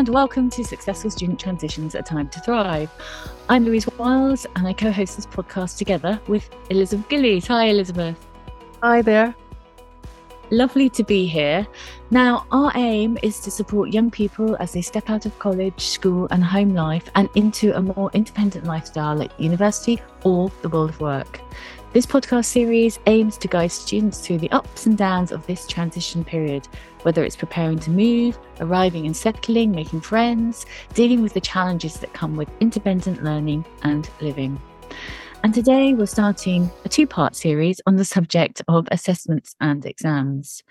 and welcome to Successful Student Transitions A Time to Thrive. I'm Louise Wiles and I co host this podcast together with Elizabeth Gillies. Hi, Elizabeth. Hi there. Lovely to be here. Now, our aim is to support young people as they step out of college, school, and home life and into a more independent lifestyle at university or the world of work. This podcast series aims to guide students through the ups and downs of this transition period, whether it's preparing to move, arriving and settling, making friends, dealing with the challenges that come with independent learning and living. And today we're starting a two part series on the subject of assessments and exams.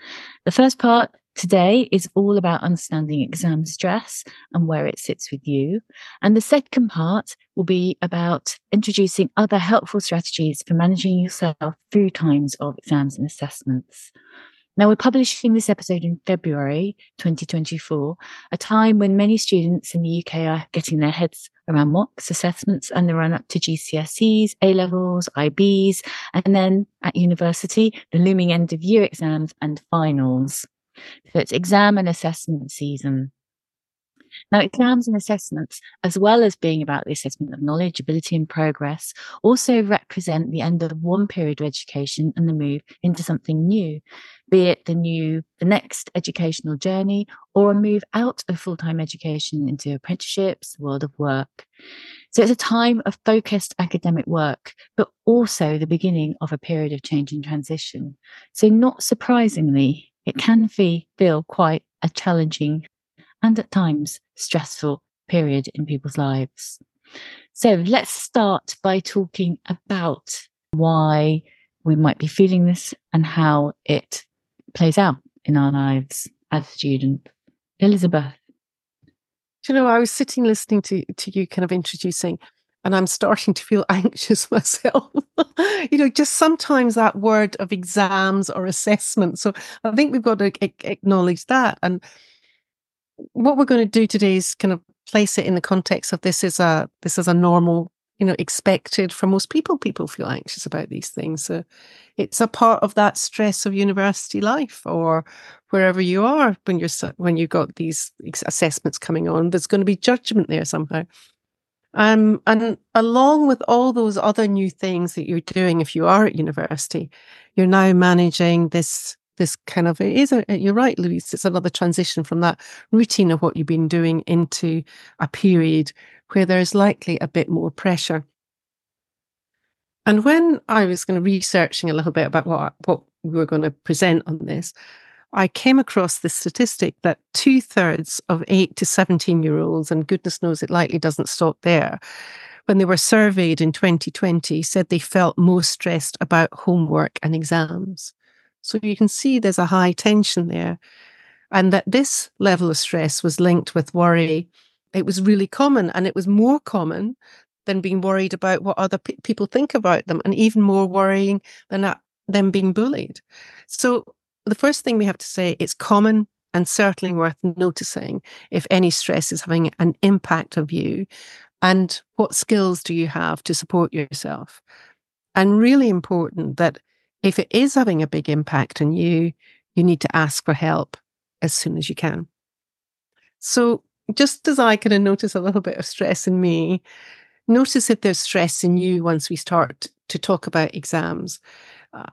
The first part today is all about understanding exam stress and where it sits with you. And the second part will be about introducing other helpful strategies for managing yourself through times of exams and assessments. Now, we're publishing this episode in February 2024, a time when many students in the UK are getting their heads around mocks, assessments, and the run up to GCSEs, A levels, IBs, and then at university, the looming end of year exams and finals. So it's exam and assessment season. Now, exams and assessments, as well as being about the assessment of knowledge, ability, and progress, also represent the end of one period of education and the move into something new, be it the new, the next educational journey, or a move out of full time education into apprenticeships, world of work. So it's a time of focused academic work, but also the beginning of a period of change and transition. So, not surprisingly, it can be, feel quite a challenging and at times stressful period in people's lives. So let's start by talking about why we might be feeling this and how it plays out in our lives as students. Elizabeth. Do you know, I was sitting listening to, to you kind of introducing, and I'm starting to feel anxious myself. you know, just sometimes that word of exams or assessment. So I think we've got to acknowledge that. And what we're going to do today is kind of place it in the context of this is a this is a normal you know expected for most people people feel anxious about these things so it's a part of that stress of university life or wherever you are when you're when you've got these assessments coming on there's going to be judgment there somehow um, and along with all those other new things that you're doing if you are at university you're now managing this this kind of it is a you're right louise it's another transition from that routine of what you've been doing into a period where there's likely a bit more pressure. And when i was of researching a little bit about what what we were going to present on this i came across this statistic that two-thirds of 8 to 17 year olds and goodness knows it likely doesn't stop there when they were surveyed in 2020 said they felt most stressed about homework and exams so you can see there's a high tension there. And that this level of stress was linked with worry. It was really common and it was more common than being worried about what other pe- people think about them and even more worrying than uh, them being bullied. So the first thing we have to say it's common and certainly worth noticing if any stress is having an impact of you and what skills do you have to support yourself. And really important that if it is having a big impact on you, you need to ask for help as soon as you can. So, just as I kind of notice a little bit of stress in me, notice if there's stress in you once we start to talk about exams. Uh,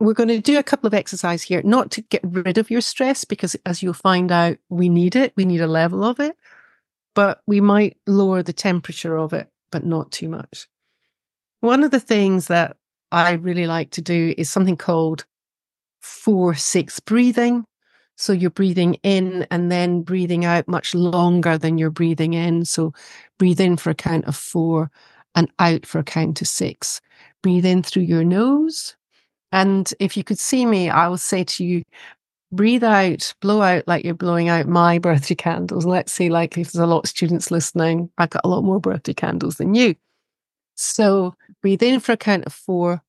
we're going to do a couple of exercises here, not to get rid of your stress, because as you'll find out, we need it, we need a level of it, but we might lower the temperature of it, but not too much. One of the things that I really like to do is something called four six breathing. So you're breathing in and then breathing out much longer than you're breathing in. So breathe in for a count of four and out for a count of six. Breathe in through your nose. And if you could see me, I will say to you, breathe out, blow out like you're blowing out my birthday candles. Let's say, like, if there's a lot of students listening, I've got a lot more birthday candles than you. So breathe in for a count of four,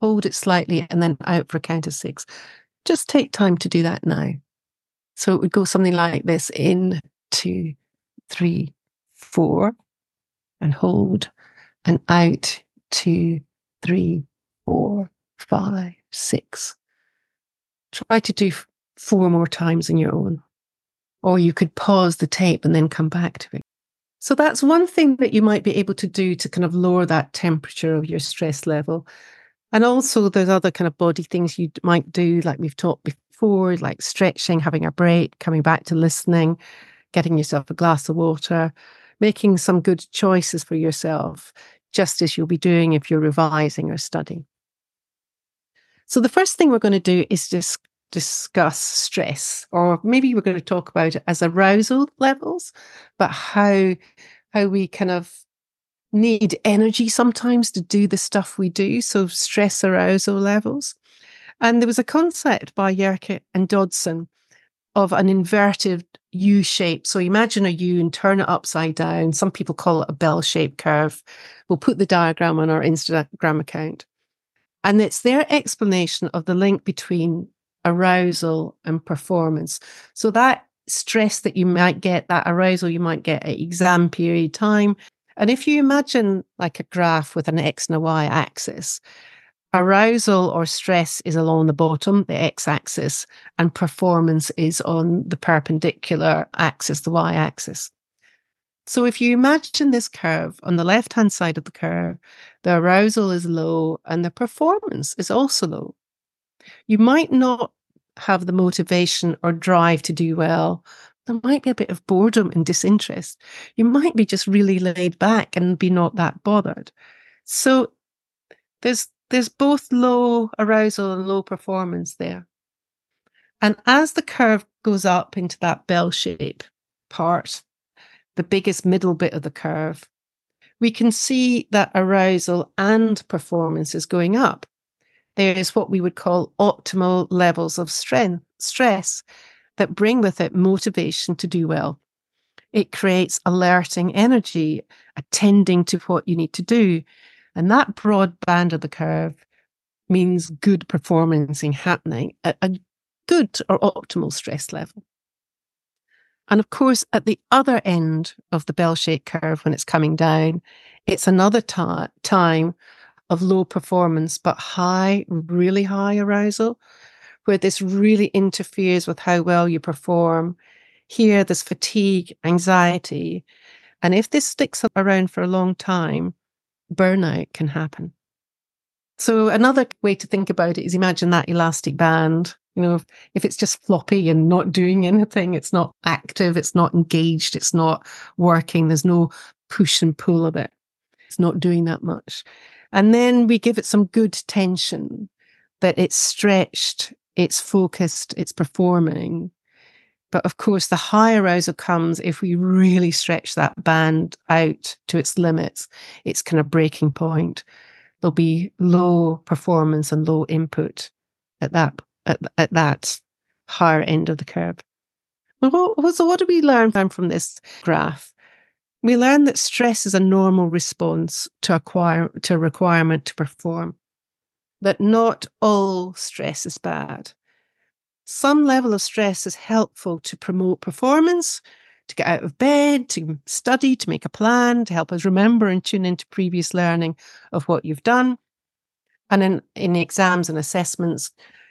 hold it slightly, and then out for a count of six. Just take time to do that now. So it would go something like this in, two, three, four, and hold, and out, two, three, four, five, six. Try to do four more times in your own. or you could pause the tape and then come back to it. So that's one thing that you might be able to do to kind of lower that temperature of your stress level. And also, there's other kind of body things you might do, like we've talked before, like stretching, having a break, coming back to listening, getting yourself a glass of water, making some good choices for yourself, just as you'll be doing if you're revising or studying. So, the first thing we're going to do is just discuss stress, or maybe we're going to talk about it as arousal levels, but how how we kind of need energy sometimes to do the stuff we do. So stress arousal levels. And there was a concept by Yerkes and Dodson of an inverted U shape. So imagine a U and turn it upside down. Some people call it a bell shaped curve. We'll put the diagram on our Instagram account. And it's their explanation of the link between arousal and performance. So that stress that you might get, that arousal you might get at exam period time. And if you imagine like a graph with an X and a Y axis, arousal or stress is along the bottom, the X axis, and performance is on the perpendicular axis, the Y axis. So if you imagine this curve on the left hand side of the curve, the arousal is low and the performance is also low you might not have the motivation or drive to do well. There might be a bit of boredom and disinterest. You might be just really laid back and be not that bothered. So there's there's both low arousal and low performance there. And as the curve goes up into that bell shape part, the biggest middle bit of the curve, we can see that arousal and performance is going up there is what we would call optimal levels of strength, stress that bring with it motivation to do well. It creates alerting energy, attending to what you need to do. And that broad band of the curve means good performance in happening at a good or optimal stress level. And of course, at the other end of the bell shaped curve, when it's coming down, it's another ta- time of low performance, but high, really high arousal, where this really interferes with how well you perform. Here, there's fatigue, anxiety. And if this sticks around for a long time, burnout can happen. So, another way to think about it is imagine that elastic band. You know, if, it's just floppy and not doing anything, it's not active, it's not engaged, it's not working, there's no push and pull of it, it's not doing that much. And then we give it some good tension that it's stretched, it's focused, it's performing. But of course, the high arousal comes if we really stretch that band out to its limits, its kind of breaking point. There'll be low performance and low input at that at, at that higher end of the curve. so what do we learn from this graph? We learn that stress is a normal response to, acquire, to a requirement to perform, that not all stress is bad. Some level of stress is helpful to promote performance, to get out of bed, to study, to make a plan, to help us remember and tune into previous learning of what you've done. And in, in exams and assessments,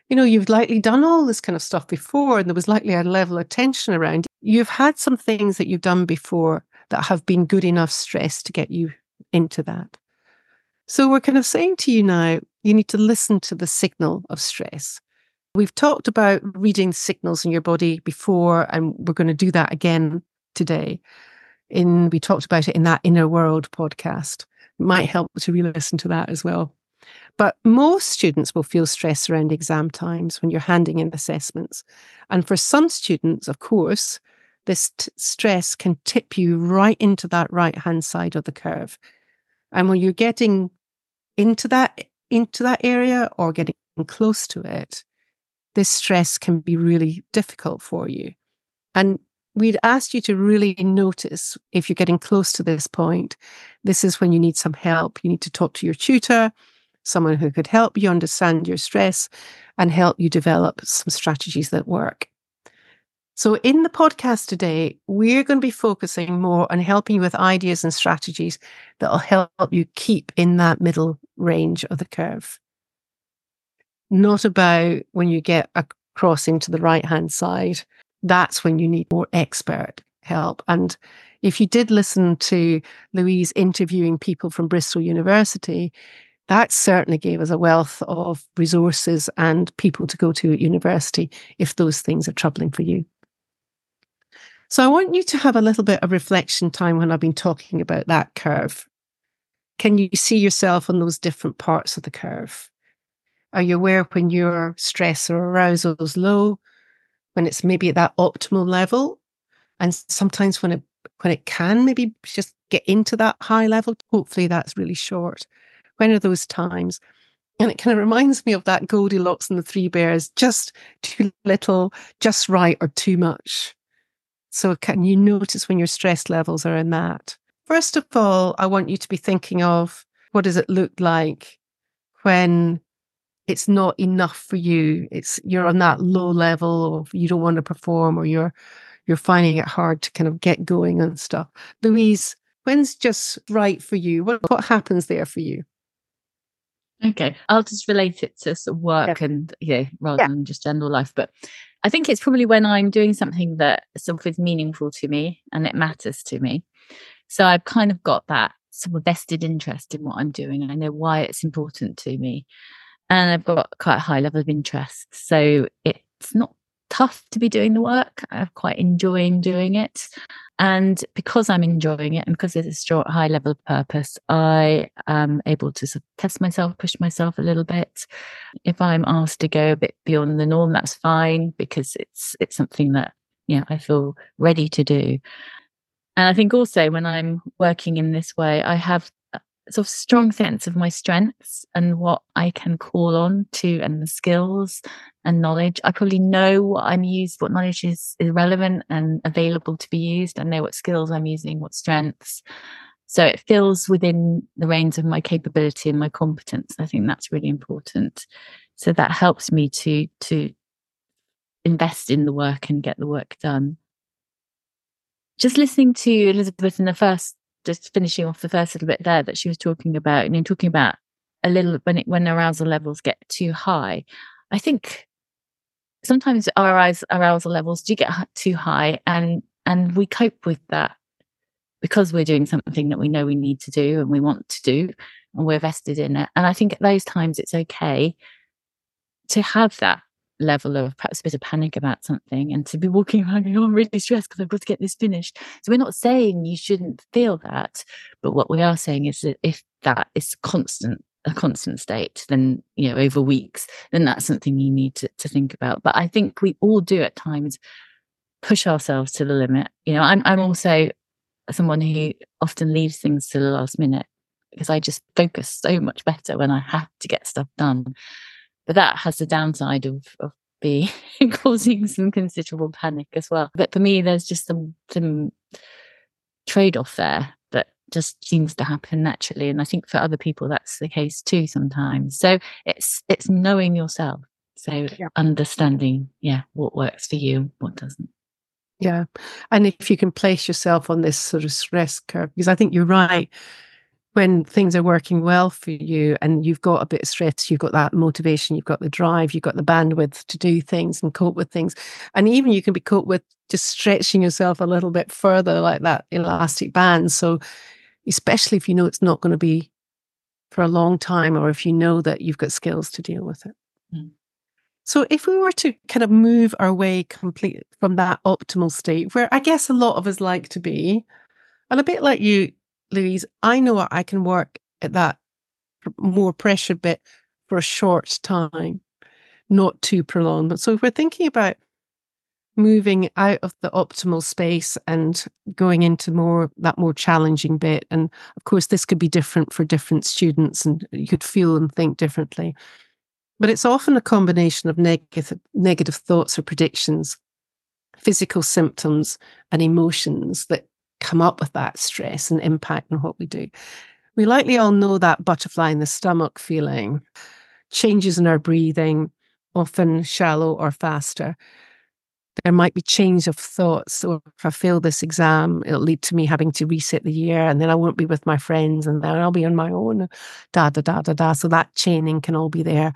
you know, you've likely done all this kind of stuff before, and there was likely a level of tension around. You've had some things that you've done before that have been good enough stress to get you into that. So we're kind of saying to you now, you need to listen to the signal of stress. We've talked about reading signals in your body before, and we're going to do that again today. In we talked about it in that inner world podcast. It might help to re-listen to that as well. But most students will feel stress around exam times when you're handing in assessments. And for some students, of course, this t- stress can tip you right into that right hand side of the curve. And when you're getting into that into that area or getting close to it, this stress can be really difficult for you. And we'd asked you to really notice if you're getting close to this point. This is when you need some help. You need to talk to your tutor, someone who could help you understand your stress and help you develop some strategies that work. So, in the podcast today, we're going to be focusing more on helping you with ideas and strategies that will help you keep in that middle range of the curve. Not about when you get across into the right hand side that's when you need more expert help. And if you did listen to Louise interviewing people from Bristol University, that certainly gave us a wealth of resources and people to go to at university if those things are troubling for you. So I want you to have a little bit of reflection time when I've been talking about that curve. Can you see yourself on those different parts of the curve? Are you aware when your stress or arousal is low, when it's maybe at that optimal level? And sometimes when it when it can maybe just get into that high level, hopefully that's really short. When are those times? And it kind of reminds me of that Goldilocks and the Three Bears, just too little, just right, or too much. So, can you notice when your stress levels are in that? First of all, I want you to be thinking of what does it look like when it's not enough for you. It's you're on that low level or you don't want to perform or you're you're finding it hard to kind of get going and stuff. Louise, when's just right for you? What what happens there for you? Okay, I'll just relate it to sort of work yeah. and yeah, rather yeah. than just general life. But I think it's probably when I'm doing something that something's meaningful to me and it matters to me. So I've kind of got that sort of vested interest in what I'm doing and I know why it's important to me. And I've got quite a high level of interest. So it's not tough to be doing the work. I'm quite enjoying doing it. And because I'm enjoying it and because there's a strong high level of purpose, I am able to sort of test myself, push myself a little bit. If I'm asked to go a bit beyond the norm, that's fine because it's it's something that yeah, I feel ready to do. And I think also when I'm working in this way, I have sort of strong sense of my strengths and what I can call on to and the skills and knowledge. I probably know what I'm used, what knowledge is, is relevant and available to be used. I know what skills I'm using, what strengths. So it feels within the range of my capability and my competence. I think that's really important. So that helps me to to invest in the work and get the work done. Just listening to Elizabeth in the first just finishing off the first little bit there that she was talking about, you know, talking about a little when it when arousal levels get too high. I think sometimes our arousal levels do get too high, and and we cope with that because we're doing something that we know we need to do and we want to do, and we're vested in it. And I think at those times it's okay to have that level of perhaps a bit of panic about something and to be walking around going, oh, I'm really stressed because I've got to get this finished. So we're not saying you shouldn't feel that, but what we are saying is that if that is constant, a constant state, then you know, over weeks, then that's something you need to, to think about. But I think we all do at times push ourselves to the limit. You know, I'm I'm also someone who often leaves things to the last minute because I just focus so much better when I have to get stuff done. But that has the downside of, of be causing some considerable panic as well. But for me, there's just some some trade off there that just seems to happen naturally, and I think for other people that's the case too sometimes. So it's it's knowing yourself, so yeah. understanding, yeah, what works for you, what doesn't. Yeah, and if you can place yourself on this sort of stress curve, because I think you're right when things are working well for you and you've got a bit of stress, you've got that motivation, you've got the drive, you've got the bandwidth to do things and cope with things. And even you can be coped with just stretching yourself a little bit further, like that elastic band. So, especially if you know it's not going to be for a long time or if you know that you've got skills to deal with it. Mm. So, if we were to kind of move our way completely from that optimal state, where I guess a lot of us like to be, and a bit like you, Louise, I know I can work at that more pressure bit for a short time, not too prolonged. But so if we're thinking about moving out of the optimal space and going into more that more challenging bit, and of course this could be different for different students, and you could feel and think differently. But it's often a combination of negative negative thoughts or predictions, physical symptoms, and emotions that come up with that stress and impact on what we do. We likely all know that butterfly in the stomach feeling, changes in our breathing, often shallow or faster. There might be change of thoughts. So if I fail this exam, it'll lead to me having to reset the year and then I won't be with my friends and then I'll be on my own. Da da da da da. So that chaining can all be there.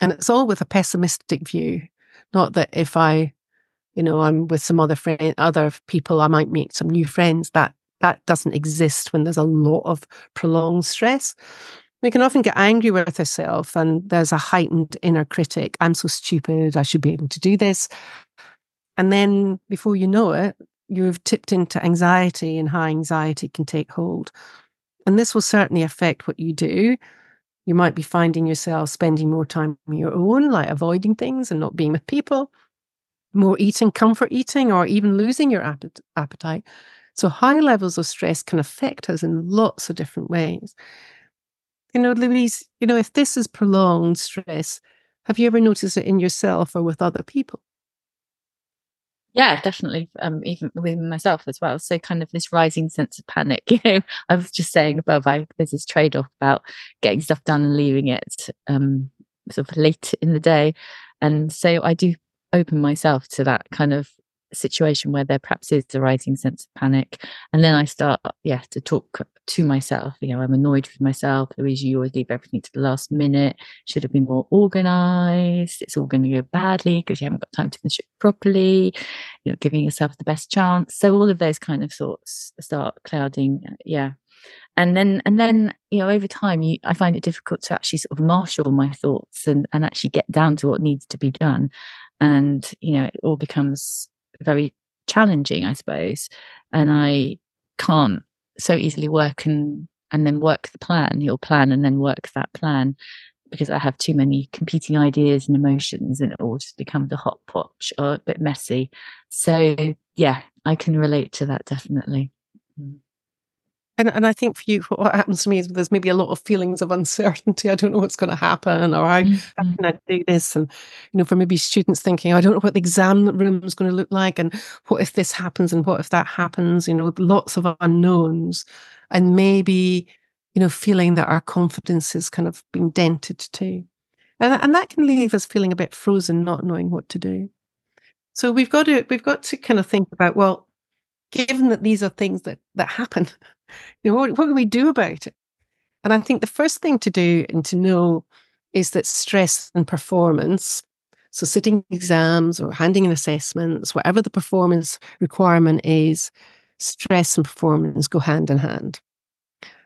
And it's all with a pessimistic view. Not that if I you know, I'm with some other friend, other people, I might make some new friends. That that doesn't exist when there's a lot of prolonged stress. We can often get angry with ourselves, and there's a heightened inner critic. I'm so stupid. I should be able to do this. And then before you know it, you've tipped into anxiety, and high anxiety can take hold. And this will certainly affect what you do. You might be finding yourself spending more time on your own, like avoiding things and not being with people, more eating, comfort eating, or even losing your appetite. So, high levels of stress can affect us in lots of different ways. You know, Louise, you know, if this is prolonged stress, have you ever noticed it in yourself or with other people? Yeah, definitely. Um, even with myself as well. So kind of this rising sense of panic. You know, I was just saying above, I there's this trade-off about getting stuff done and leaving it um sort of late in the day. And so I do open myself to that kind of situation where there perhaps is a rising sense of panic. And then I start, yeah, to talk to myself. You know, I'm annoyed with myself. Louise, you always leave everything to the last minute. Should have been more organized. It's all going to go badly because you haven't got time to finish it properly. You're giving yourself the best chance. So all of those kind of thoughts start clouding. Yeah. And then, and then, you know, over time, you, I find it difficult to actually sort of marshal my thoughts and, and actually get down to what needs to be done. And, you know, it all becomes very challenging, I suppose. And I can't so easily work and and then work the plan, your plan, and then work that plan because I have too many competing ideas and emotions, and it all just becomes a hot potch or a bit messy. So yeah, I can relate to that definitely. Mm. And and I think for you, what happens to me is there's maybe a lot of feelings of uncertainty. I don't know what's going to happen, or how, mm-hmm. can I do this? And you know, for maybe students thinking, I don't know what the exam room is going to look like, and what if this happens, and what if that happens? You know, lots of unknowns, and maybe you know, feeling that our confidence is kind of being dented too, and and that can leave us feeling a bit frozen, not knowing what to do. So we've got to we've got to kind of think about well, given that these are things that that happen you know, what, what can we do about it? And I think the first thing to do and to know is that stress and performance, so sitting exams or handing in assessments, whatever the performance requirement is, stress and performance go hand in hand.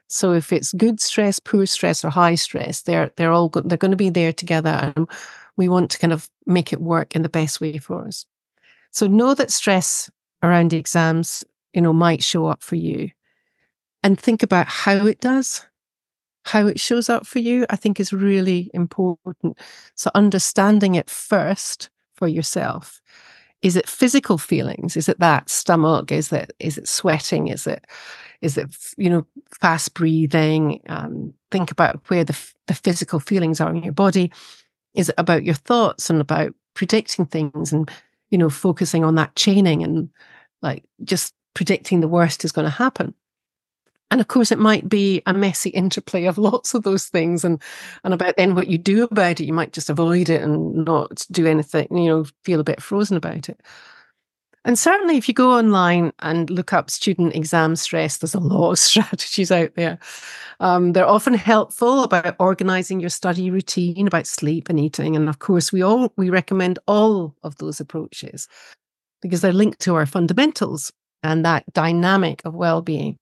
So if it's good stress, poor stress, or high stress, they're they're all go- they're going to be there together, and we want to kind of make it work in the best way for us. So know that stress around the exams, you know, might show up for you and think about how it does, how it shows up for you, I think is really important. So understanding it first for yourself. Is it physical feelings? Is it that stomach? Is it is it sweating? Is it is it you know fast breathing? Um, think about where the the physical feelings are in your body. Is it about your thoughts and about predicting things and you know focusing on that chaining and like just predicting the worst is going to happen? And of course it might be a messy interplay of lots of those things. And and about then what you do about it you might just avoid it and not do anything you know feel a bit frozen about it. And certainly if you go online and look up student exam stress there's a lot of strategies out there. Um, they're often helpful about organizing your study routine about sleep and eating. And of course we all we recommend all of those approaches because they're linked to our fundamentals and that dynamic of well-being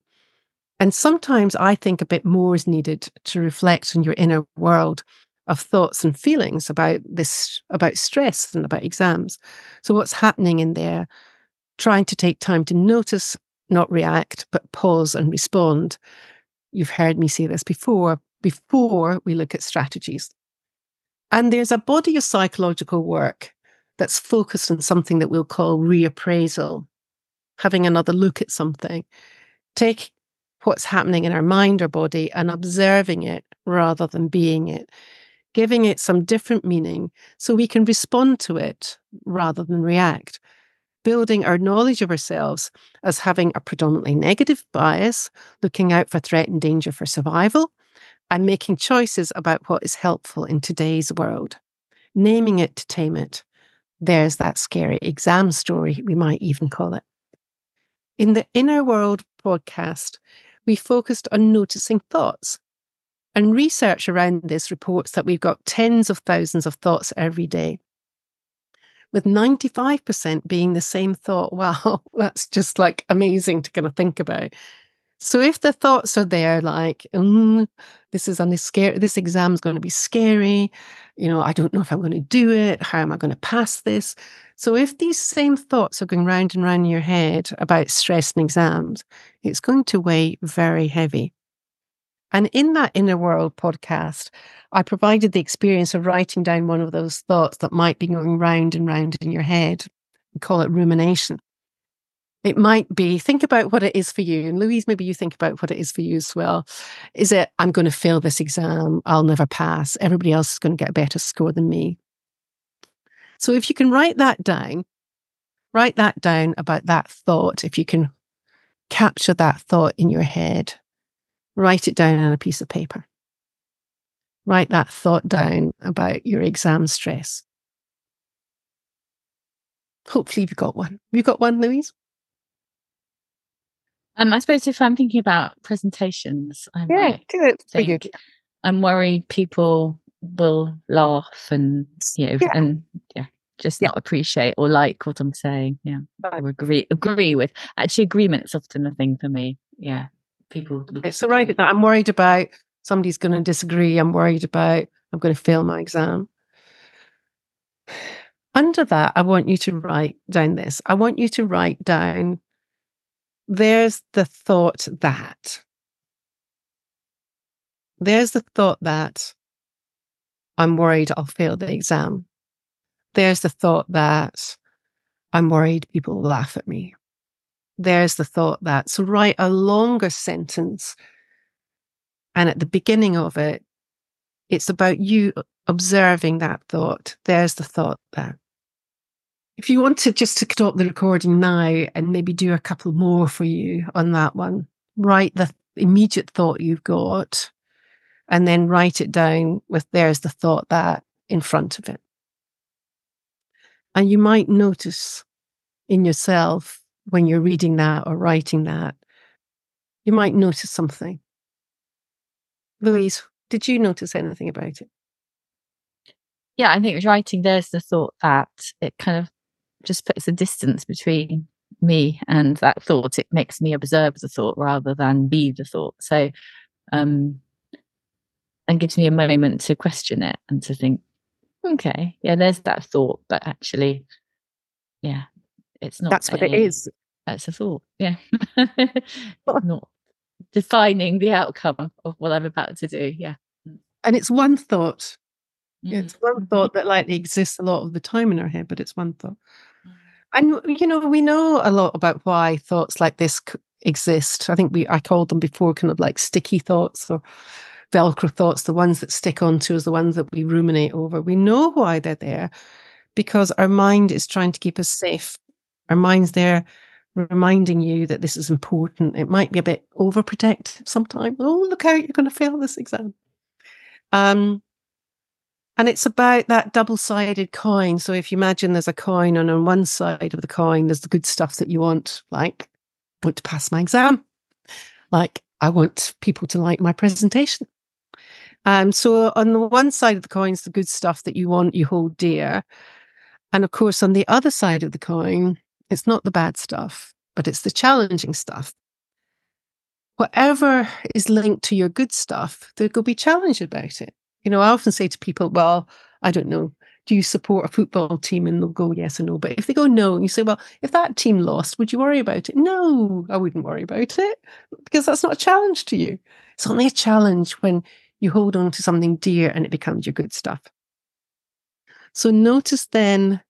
and sometimes I think a bit more is needed to reflect on your inner world of thoughts and feelings about this, about stress and about exams. So, what's happening in there? Trying to take time to notice, not react, but pause and respond. You've heard me say this before, before we look at strategies. And there's a body of psychological work that's focused on something that we'll call reappraisal, having another look at something. Take what's happening in our mind or body and observing it rather than being it, giving it some different meaning so we can respond to it rather than react. Building our knowledge of ourselves as having a predominantly negative bias, looking out for threat and danger for survival, and making choices about what is helpful in today's world. Naming it to tame it. There's that scary exam story, we might even call it. In the Inner World podcast, we focused on noticing thoughts. And research around this reports that we've got tens of thousands of thoughts every day. with 95% being the same thought. Wow, that's just like amazing to kind of think about. So if the thoughts are there, like, mm, this is on this scary, this exam is going to be scary, you know, I don't know if I'm going to do it. How am I going to pass this? So if these same thoughts are going round and round in your head about stress and exams, it's going to weigh very heavy. And in that Inner World podcast, I provided the experience of writing down one of those thoughts that might be going round and round in your head. We call it rumination. It might be think about what it is for you. And Louise, maybe you think about what it is for you as well. Is it, I'm going to fail this exam, I'll never pass, everybody else is going to get a better score than me? So if you can write that down, write that down about that thought, if you can capture that thought in your head, write it down on a piece of paper. Write that thought down about your exam stress. Hopefully, you've got one. You've got one, Louise? Um, I suppose if I'm thinking about presentations, I yeah, do it for you. I'm worried people will laugh and you know yeah. and yeah just yeah. not appreciate or like what I'm saying. Yeah, or agree agree with. Actually, agreement is often a thing for me. Yeah, people. It's so right that I'm worried about somebody's going to disagree. I'm worried about I'm going to fail my exam. Under that, I want you to write down this. I want you to write down. There's the thought that. There's the thought that I'm worried I'll fail the exam. There's the thought that I'm worried people will laugh at me. There's the thought that, so write a longer sentence. And at the beginning of it, it's about you observing that thought. There's the thought that. If you want to just to stop the recording now and maybe do a couple more for you on that one, write the immediate thought you've got and then write it down with there's the thought that in front of it. And you might notice in yourself when you're reading that or writing that, you might notice something. Louise, did you notice anything about it? Yeah, I think writing there's the thought that it kind of just puts a distance between me and that thought. It makes me observe the thought rather than be the thought. So, um, and gives me a moment to question it and to think, okay, yeah, there's that thought, but actually, yeah, it's not. That's what a, it is. That's a thought. Yeah. not defining the outcome of what I'm about to do. Yeah. And it's one thought. Mm-hmm. It's one thought that likely exists a lot of the time in our head, but it's one thought. Mm-hmm. And you know, we know a lot about why thoughts like this exist. I think we I called them before kind of like sticky thoughts or Velcro thoughts, the ones that stick onto us, the ones that we ruminate over. We know why they're there because our mind is trying to keep us safe. Our mind's there reminding you that this is important. It might be a bit overprotective sometimes. Oh, look out, you're going to fail this exam. Um, and it's about that double sided coin. So if you imagine there's a coin, and on one side of the coin, there's the good stuff that you want, like, I want to pass my exam. Like, I want people to like my presentation. Um, so on the one side of the coin is the good stuff that you want, you hold dear. And of course, on the other side of the coin, it's not the bad stuff, but it's the challenging stuff. Whatever is linked to your good stuff, there will be challenge about it. You know, I often say to people, well, I don't know, do you support a football team? And they'll go yes or no. But if they go no, and you say, well, if that team lost, would you worry about it? No, I wouldn't worry about it because that's not a challenge to you. It's only a challenge when you hold on to something dear and it becomes your good stuff. So notice then,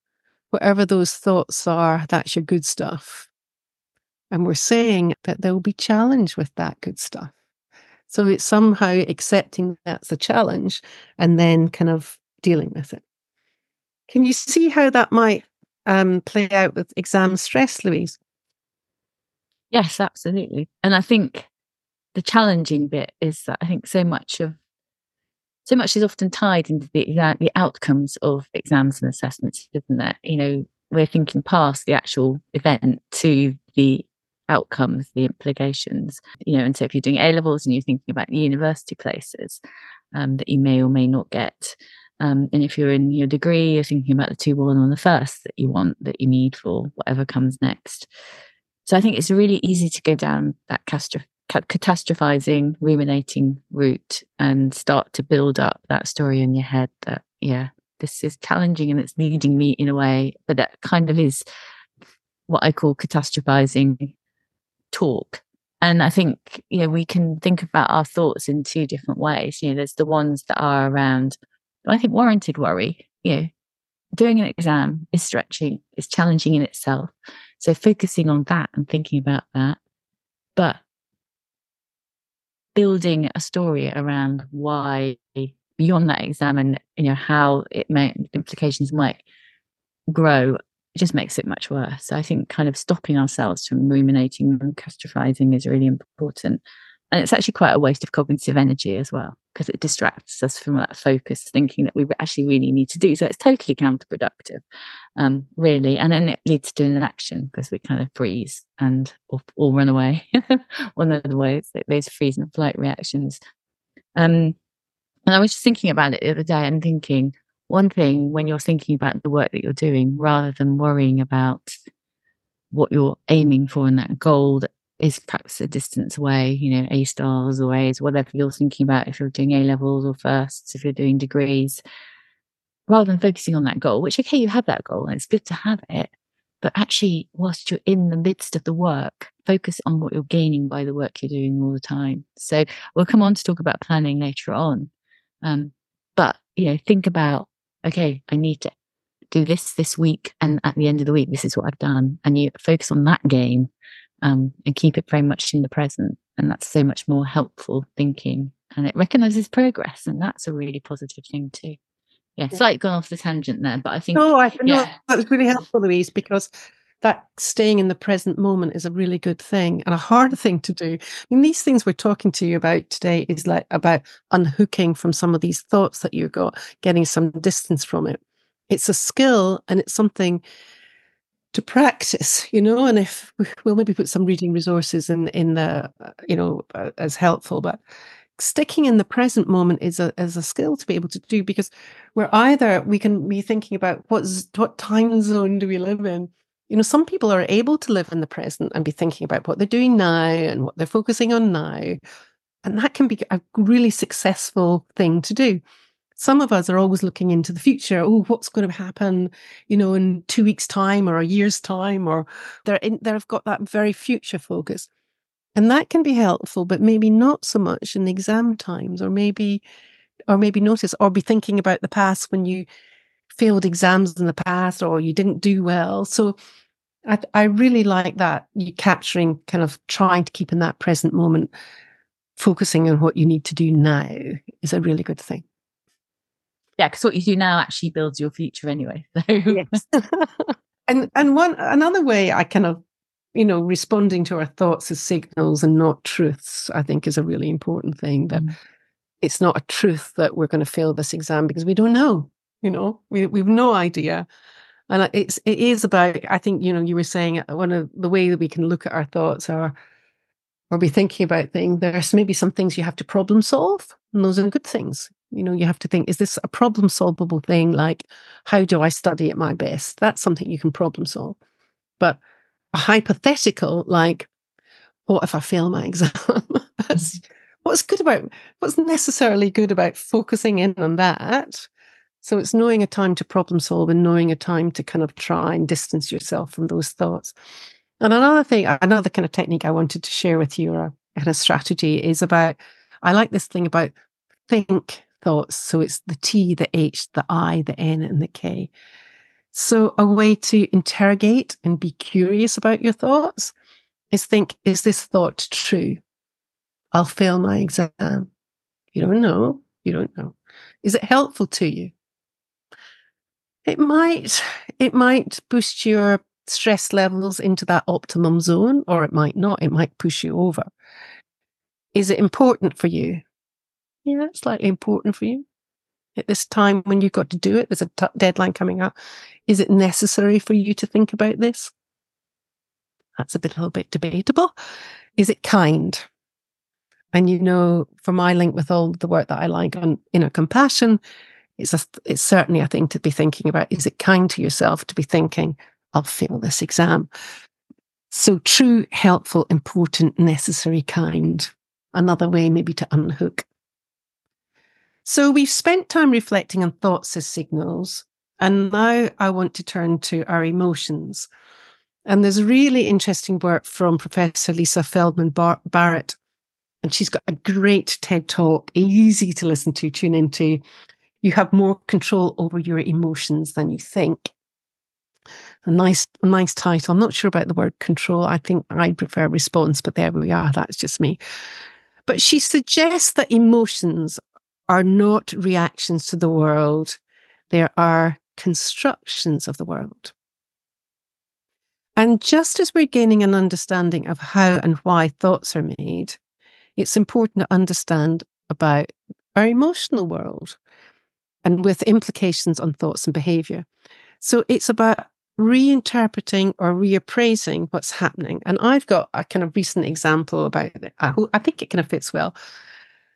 whatever those thoughts are, that's your good stuff. And we're saying that there will be challenge with that good stuff. So it's somehow accepting that's a challenge and then kind of dealing with it. Can you see how that might um, play out with exam stress, Louise? Yes, absolutely. And I think the challenging bit is that I think so much of so much is often tied into the the outcomes of exams and assessments, isn't it? You know, we're thinking past the actual event to the outcomes, the implications. You know, and so if you're doing A levels and you're thinking about the university places um, that you may or may not get, Um, and if you're in your degree, you're thinking about the two one on the first that you want, that you need for whatever comes next. So I think it's really easy to go down that catastrophizing, ruminating route and start to build up that story in your head that, yeah, this is challenging and it's leading me in a way, but that kind of is what I call catastrophizing talk. And I think, you know, we can think about our thoughts in two different ways. You know, there's the ones that are around, I think, warranted worry. You know, doing an exam is stretching, is challenging in itself. So focusing on that and thinking about that. But building a story around why beyond that exam and you know how it may implications might grow just makes it much worse. So I think kind of stopping ourselves from ruminating and catastrophizing is really important. And it's actually quite a waste of cognitive energy as well, because it distracts us from that focus thinking that we actually really need to do. So it's totally counterproductive, um, really. And then it leads to inaction because we kind of freeze and or, run away. One of the ways, those freeze and flight reactions. Um, and I was just thinking about it the other day and thinking, one thing when you're thinking about the work that you're doing rather than worrying about what you're aiming for and that goal that is perhaps a distance away, you know, A stars or A's, whatever you're thinking about if you're doing A levels or firsts, if you're doing degrees, rather than focusing on that goal, which okay, you have that goal and it's good to have it. But actually, whilst you're in the midst of the work, focus on what you're gaining by the work you're doing all the time. So we'll come on to talk about planning later on. Um, but you know, think about okay, I need to do this this week. And at the end of the week, this is what I've done. And you focus on that game um, and keep it very much in the present. And that's so much more helpful thinking. And it recognizes progress. And that's a really positive thing too. Yeah, slightly gone off the tangent there, but I think. Oh, I know yeah. that was really helpful, Louise, because that staying in the present moment is a really good thing and a hard thing to do. I mean, these things we're talking to you about today is like about unhooking from some of these thoughts that you've got, getting some distance from it. It's a skill and it's something to practice, you know. And if we'll maybe put some reading resources in in the, uh, you know, uh, as helpful, but sticking in the present moment is a is a skill to be able to do because we're either we can be thinking about what's what time zone do we live in you know, some people are able to live in the present and be thinking about what they're doing now and what they're focusing on now. And that can be a really successful thing to do. Some of us are always looking into the future. Oh, what's going to happen, you know, in two weeks' time or a year's time, or they're in, they've got that very future focus. And that can be helpful, but maybe not so much in exam times, or maybe, or maybe notice, or be thinking about the past when you failed exams in the past or you didn't do well. So I, I really like that you capturing kind of trying to keep in that present moment, focusing on what you need to do now is a really good thing. Yeah, because what you do now actually builds your future anyway. So. yes. and and one another way I kind of you know responding to our thoughts as signals and not truths i think is a really important thing that mm. it's not a truth that we're going to fail this exam because we don't know you know we, we've no idea and it's it is about i think you know you were saying uh, one of the way that we can look at our thoughts are or be thinking about things there's maybe some things you have to problem solve and those are good things you know you have to think is this a problem solvable thing? Like how do i study at my best? That's something you can problem solve. But a hypothetical like what if i fail my exam? That's mm. what's good about what's necessarily good about focusing in on that? So it's knowing a time to problem solve and knowing a time to kind of try and distance yourself from those thoughts. And another thing, another kind of technique I wanted to share with you, or a kind of strategy, is about I like this thing about think thoughts. So it's the T, the H, the I, the N, and the K. So a way to interrogate and be curious about your thoughts is think, is this thought true? I'll fail my exam. You don't know. You don't know. Is it helpful to you? It might it might boost your stress levels into that optimum zone, or it might not. It might push you over. Is it important for you? Yeah, it's slightly important for you at this time when you've got to do it. There's a t- deadline coming up. Is it necessary for you to think about this? That's a bit, a little bit debatable. Is it kind? And you know, for my link with all the work that I like on inner compassion, it's a, it's certainly a thing to be thinking about. Is it kind to yourself to be thinking, I'll fail this exam? So true, helpful, important, necessary, kind. Another way maybe to unhook. So we've spent time reflecting on thoughts as signals. And now I want to turn to our emotions. And there's really interesting work from Professor Lisa Feldman Bar- Barrett. And she's got a great TED talk, easy to listen to, tune into. You have more control over your emotions than you think. A nice, nice title. I'm not sure about the word control. I think I prefer response, but there we are. That's just me. But she suggests that emotions are not reactions to the world, they are constructions of the world. And just as we're gaining an understanding of how and why thoughts are made, it's important to understand about our emotional world and with implications on thoughts and behavior. So it's about reinterpreting or reappraising what's happening. And I've got a kind of recent example about it. I, I think it kind of fits well.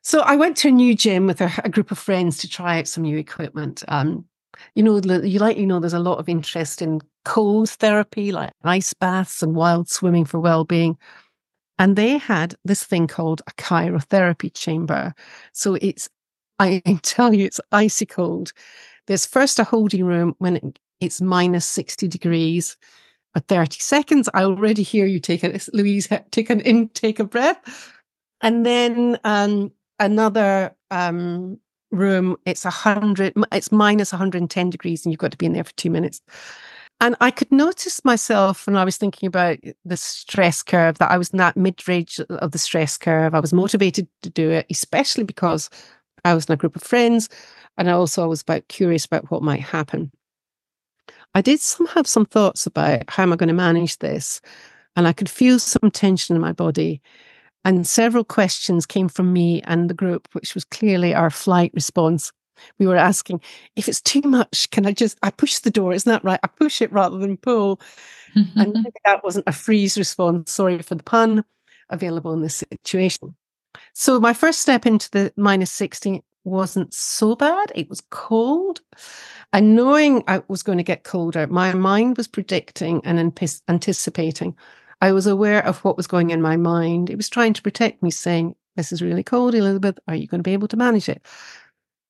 So I went to a new gym with a, a group of friends to try out some new equipment. Um, you know, you likely know there's a lot of interest in cold therapy, like ice baths and wild swimming for well-being. And they had this thing called a cryotherapy chamber. So it's, I tell you, it's icy cold. There's first a holding room when it's minus 60 degrees for 30 seconds. I already hear you take it, Louise, take an intake of breath. And then um, another um, room, it's a hundred, it's minus 110 degrees, and you've got to be in there for two minutes. And I could notice myself when I was thinking about the stress curve that I was in that mid range of the stress curve. I was motivated to do it, especially because I was in a group of friends, and I also was about curious about what might happen. I did some have some thoughts about how am I going to manage this, and I could feel some tension in my body. And several questions came from me and the group, which was clearly our flight response. We were asking, if it's too much, can I just, I push the door, isn't that right? I push it rather than pull. and that wasn't a freeze response, sorry for the pun, available in this situation. So my first step into the minus 16 wasn't so bad. It was cold. And knowing I was going to get colder, my mind was predicting and anticipating I was aware of what was going in my mind. It was trying to protect me, saying, This is really cold, Elizabeth. Are you going to be able to manage it?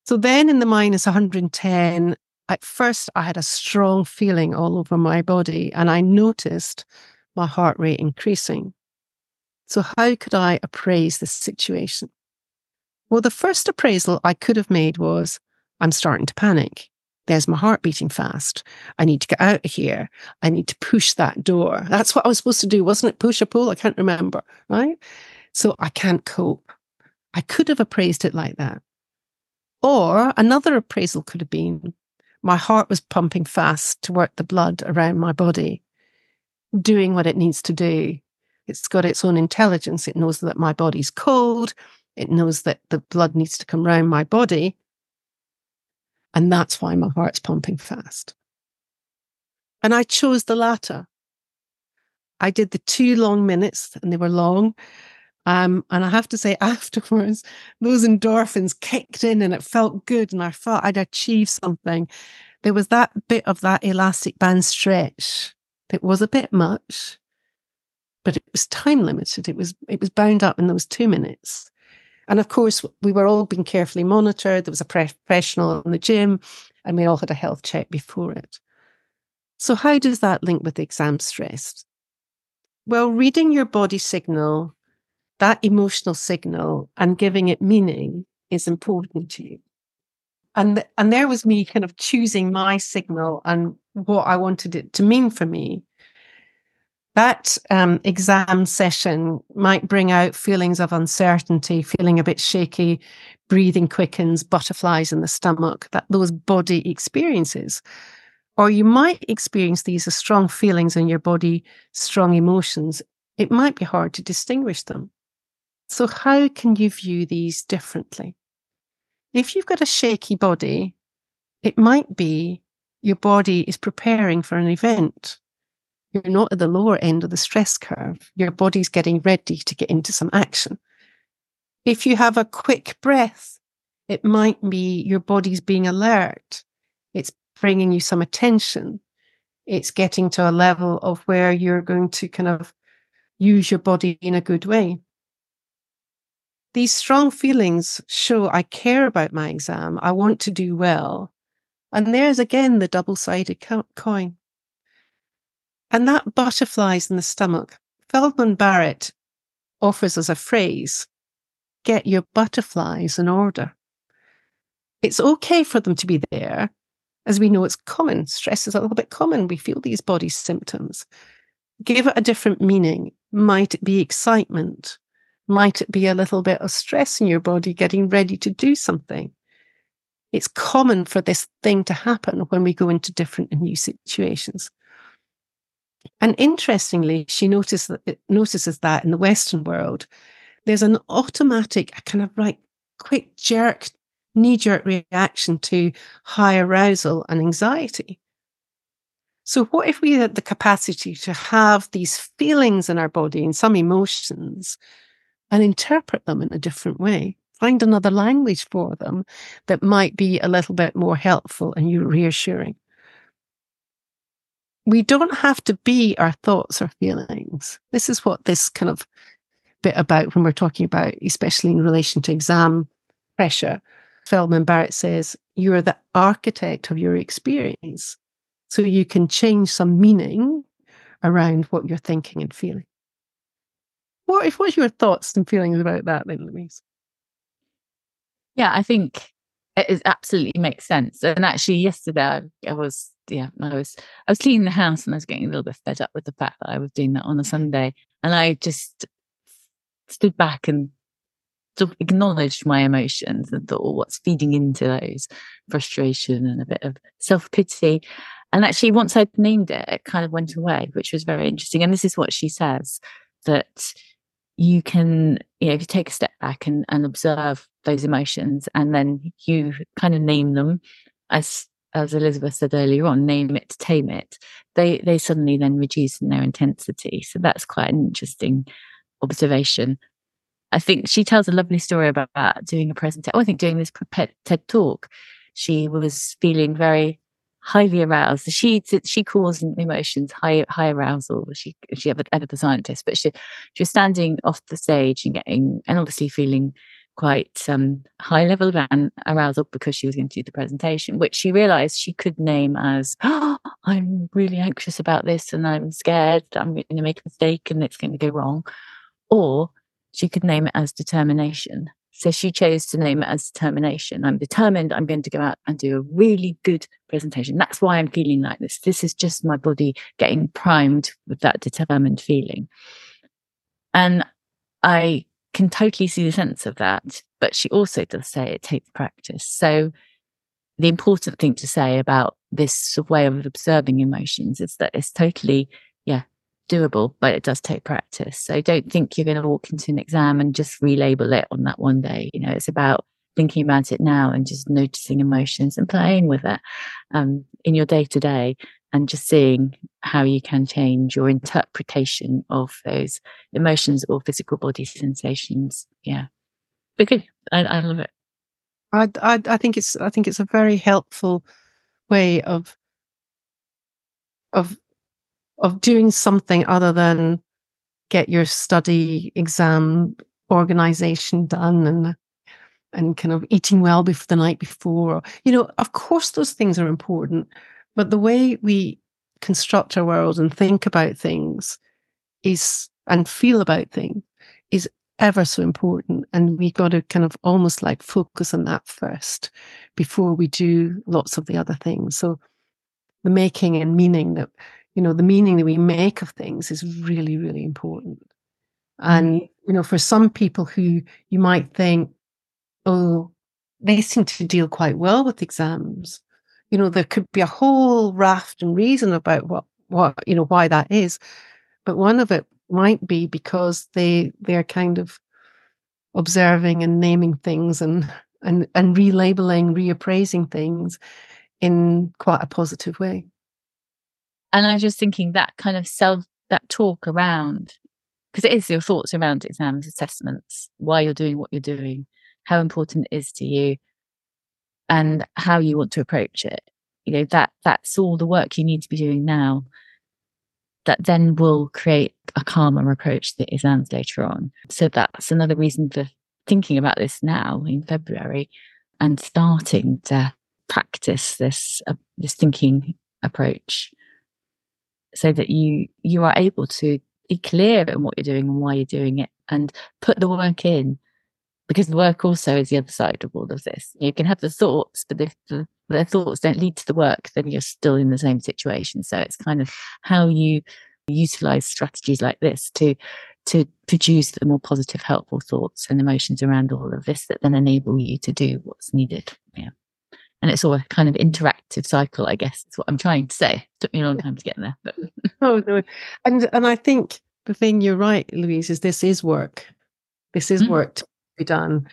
So then in the minus 110, at first I had a strong feeling all over my body and I noticed my heart rate increasing. So, how could I appraise this situation? Well, the first appraisal I could have made was I'm starting to panic. There's my heart beating fast. I need to get out of here. I need to push that door. That's what I was supposed to do, wasn't it? Push or pull? I can't remember. Right. So I can't cope. I could have appraised it like that. Or another appraisal could have been my heart was pumping fast to work the blood around my body, doing what it needs to do. It's got its own intelligence. It knows that my body's cold. It knows that the blood needs to come around my body. And that's why my heart's pumping fast. And I chose the latter. I did the two long minutes and they were long. Um, and I have to say, afterwards, those endorphins kicked in and it felt good. And I felt I'd achieved something. There was that bit of that elastic band stretch that was a bit much, but it was time limited. It was, it was bound up in those two minutes. And of course, we were all being carefully monitored. There was a professional in the gym, and we all had a health check before it. So, how does that link with exam stress? Well, reading your body signal, that emotional signal, and giving it meaning is important to you. And, and there was me kind of choosing my signal and what I wanted it to mean for me that um, exam session might bring out feelings of uncertainty, feeling a bit shaky, breathing quickens, butterflies in the stomach, that those body experiences. Or you might experience these as strong feelings in your body, strong emotions. It might be hard to distinguish them. So, how can you view these differently? If you've got a shaky body, it might be your body is preparing for an event you're not at the lower end of the stress curve. Your body's getting ready to get into some action. If you have a quick breath, It might be your body's being alert. It's bringing you some attention. It's getting to a level of where you're going to kind of use your body in a good way. These strong feelings show I care about my exam. I want to do well. And there's again the double sided coin. And that butterflies in the stomach. Feldman Barrett offers us a phrase get your butterflies in order. It's okay for them to be there, as we know it's common. Stress is a little bit common. We feel these body symptoms. Give it a different meaning. Might it be excitement? Might it be a little bit of stress in your body getting ready to do something? It's common for this thing to happen when we go into different and new situations. And interestingly, she notices that, notices that in the Western world, there's an automatic, kind of like quick jerk, knee jerk reaction to high arousal and anxiety. So, what if we had the capacity to have these feelings in our body and some emotions and interpret them in a different way? Find another language for them that might be a little bit more helpful and reassuring we don't have to be our thoughts or feelings. This is what this kind of bit about when we're talking about, especially in relation to exam pressure. Feldman Barrett says, you're the architect of your experience. So you can change some meaning around what you're thinking and feeling. What if what's your thoughts and feelings about that then, Louise? Yeah, I think it absolutely makes sense. And actually yesterday I was yeah, I was I was cleaning the house and I was getting a little bit fed up with the fact that I was doing that on a mm-hmm. Sunday, and I just stood back and sort of acknowledged my emotions and thought, well, what's feeding into those frustration and a bit of self pity. And actually, once I'd named it, it kind of went away, which was very interesting. And this is what she says that you can, you know, if you take a step back and, and observe those emotions and then you kind of name them as as Elizabeth said earlier on, name it, tame it, they they suddenly then reduce in their intensity. So that's quite an interesting observation. I think she tells a lovely story about doing a presentation. Oh, I think doing this TED talk, she was feeling very highly aroused. She she calls emotions high high arousal. She she ever ever the scientist, but she she was standing off the stage and getting and obviously feeling quite um, high level of arousal because she was going to do the presentation, which she realized she could name as, oh, I'm really anxious about this and I'm scared I'm going to make a mistake and it's going to go wrong. Or she could name it as determination. So she chose to name it as determination. I'm determined I'm going to go out and do a really good presentation. That's why I'm feeling like this. This is just my body getting primed with that determined feeling. And I can totally see the sense of that. But she also does say it takes practice. So the important thing to say about this way of observing emotions is that it's totally, doable, but it does take practice. So don't think you're going to walk into an exam and just relabel it on that one day. You know, it's about thinking about it now and just noticing emotions and playing with it um, in your day to day and just seeing how you can change your interpretation of those emotions or physical body sensations. Yeah, but good. I, I love it. I, I I think it's I think it's a very helpful way of of of doing something other than get your study exam organization done and and kind of eating well before the night before you know of course those things are important but the way we construct our world and think about things is and feel about things is ever so important. And we've got to kind of almost like focus on that first before we do lots of the other things. So the making and meaning that, you know, the meaning that we make of things is really, really important. And, mm-hmm. you know, for some people who you might think, oh, they seem to deal quite well with exams you know, there could be a whole raft and reason about what, what, you know, why that is. But one of it might be because they, they're kind of observing and naming things and, and, and relabeling, reappraising things in quite a positive way. And I was just thinking that kind of self, that talk around, because it is your thoughts around exams, assessments, why you're doing what you're doing, how important it is to you, and how you want to approach it. You know, that that's all the work you need to be doing now that then will create a calmer approach to exams later on. So that's another reason for thinking about this now in February and starting to practice this uh, this thinking approach so that you you are able to be clear in what you're doing and why you're doing it and put the work in because the work also is the other side of all of this. You can have the thoughts, but if the, the thoughts don't lead to the work, then you're still in the same situation. So it's kind of how you utilize strategies like this to to produce the more positive, helpful thoughts and emotions around all of this that then enable you to do what's needed. Yeah. And it's all a kind of interactive cycle, I guess, is what I'm trying to say. It took me a long time to get there. But oh no. And and I think the thing you're right, Louise, is this is work. This is mm. work be done.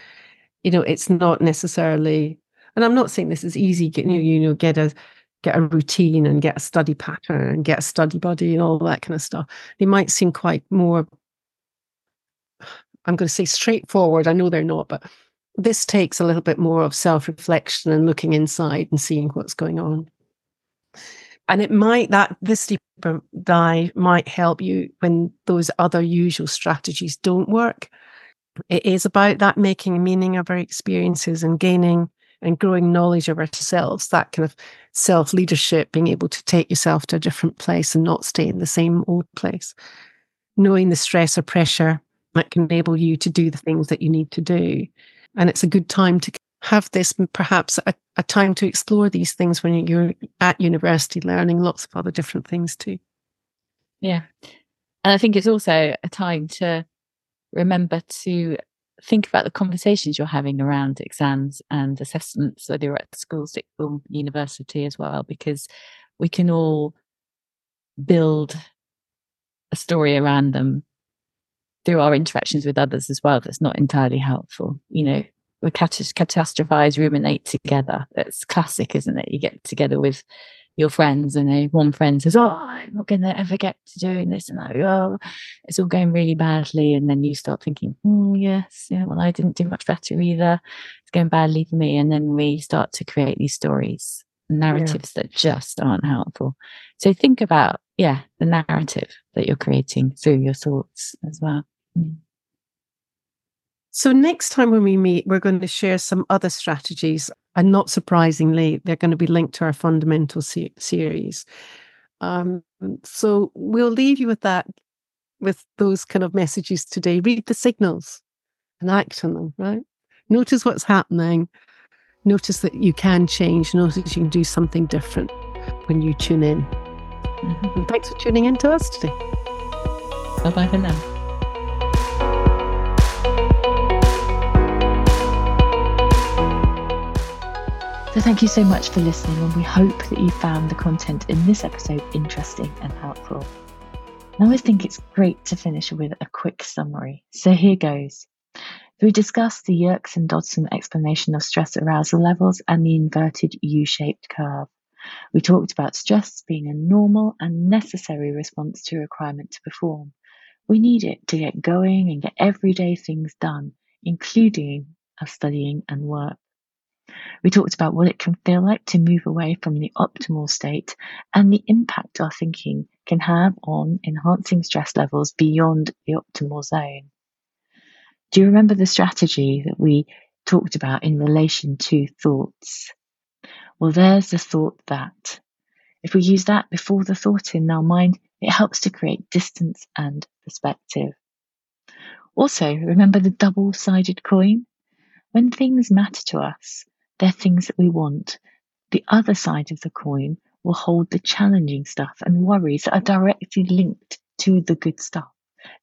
You know, it's not necessarily, and I'm not saying this is easy. Get, you know, you know, get a get a routine and get a study pattern and get a study buddy and all that kind of stuff. They might seem quite more. I'm going to say straightforward. I know they're not, but this takes a little bit more of self reflection and looking inside and seeing what's going on. And it might that this deeper dive might help you when those other usual strategies don't work it is about that making meaning of our experiences and gaining and growing knowledge of ourselves, that kind of self leadership, being able to take yourself to a different place and not stay in the same old place. Knowing the stress or pressure that can enable you to do the things that you need to do. And it's a good time to have this perhaps a, a time to explore these things when you're at university learning lots of other different things too. Yeah. And I think it's also a time to remember to think about the conversations you're having around exams and assessments, whether you're at school, sixth form, university as well, because we can all build a story around them through our interactions with others as well that's not entirely helpful. You know, we catastrophize, ruminate together. That's classic, isn't it? You get together with your friends and they, one friend says, Oh, I'm not going to ever get to doing this. And I, oh, it's all going really badly. And then you start thinking, oh, yes, yeah, well, I didn't do much better either. It's going badly for me. And then we start to create these stories, narratives yeah. that just aren't helpful. So think about, yeah, the narrative that you're creating through your thoughts as well. So, next time when we meet, we're going to share some other strategies and not surprisingly, they're going to be linked to our fundamental se- series. Um, so we'll leave you with that, with those kind of messages today. Read the signals and act on them, right? Notice what's happening. Notice that you can change. Notice you can do something different when you tune in. Mm-hmm. thanks for tuning in to us today. Bye bye for now. So, thank you so much for listening, and we hope that you found the content in this episode interesting and helpful. Now I always think it's great to finish with a quick summary. So, here goes. We discussed the Yerkes and Dodson explanation of stress arousal levels and the inverted U shaped curve. We talked about stress being a normal and necessary response to a requirement to perform. We need it to get going and get everyday things done, including our studying and work. We talked about what it can feel like to move away from the optimal state and the impact our thinking can have on enhancing stress levels beyond the optimal zone. Do you remember the strategy that we talked about in relation to thoughts? Well, there's the thought that. If we use that before the thought in our mind, it helps to create distance and perspective. Also, remember the double sided coin? When things matter to us, they're things that we want. The other side of the coin will hold the challenging stuff and worries that are directly linked to the good stuff.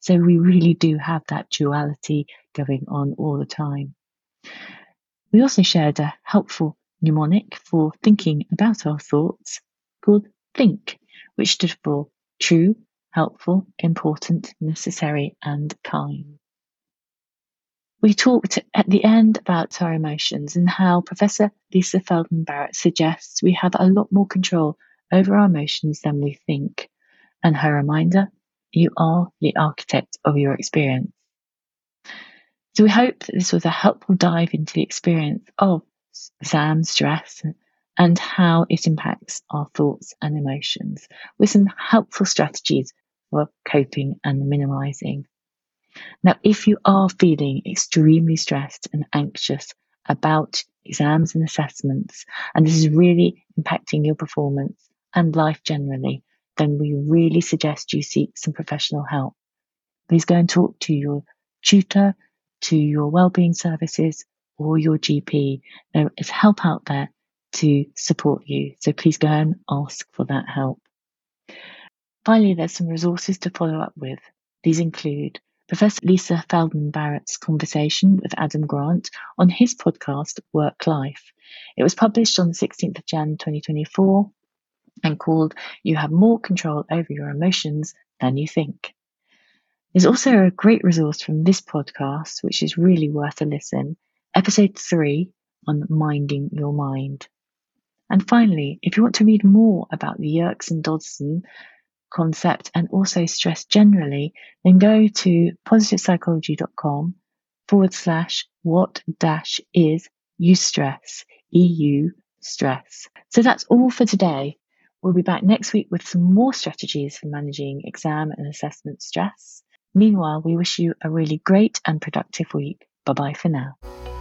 So we really do have that duality going on all the time. We also shared a helpful mnemonic for thinking about our thoughts called THINK, which stood for true, helpful, important, necessary, and kind. We talked at the end about our emotions and how Professor Lisa Feldman Barrett suggests we have a lot more control over our emotions than we think. And her reminder you are the architect of your experience. So we hope that this was a helpful dive into the experience of exam stress and how it impacts our thoughts and emotions with some helpful strategies for coping and minimizing. Now, if you are feeling extremely stressed and anxious about exams and assessments, and this is really impacting your performance and life generally, then we really suggest you seek some professional help. Please go and talk to your tutor, to your wellbeing services, or your GP. There is help out there to support you. So please go and ask for that help. Finally, there's some resources to follow up with. These include Professor Lisa Feldman Barrett's conversation with Adam Grant on his podcast Work Life. It was published on the 16th of Jan 2024 and called You Have More Control Over Your Emotions Than You Think. There's also a great resource from this podcast, which is really worth a listen. Episode 3 on minding your mind. And finally, if you want to read more about the Yerkes and Dodson concept and also stress generally, then go to positivepsychology.com forward slash what dash is eustress, EU stress. So that's all for today. We'll be back next week with some more strategies for managing exam and assessment stress. Meanwhile, we wish you a really great and productive week. Bye bye for now. Now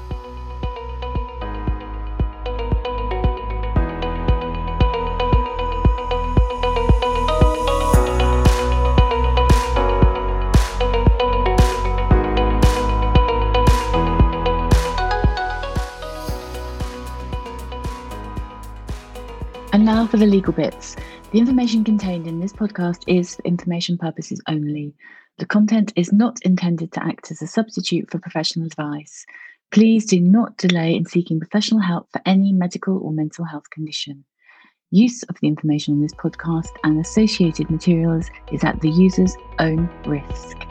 for the legal bits. The information contained in this podcast is for information purposes only. The content is not intended to act as a substitute for professional advice. Please do not delay in seeking professional help for any medical or mental health condition. Use of the information on this podcast and associated materials is at the user's own risk.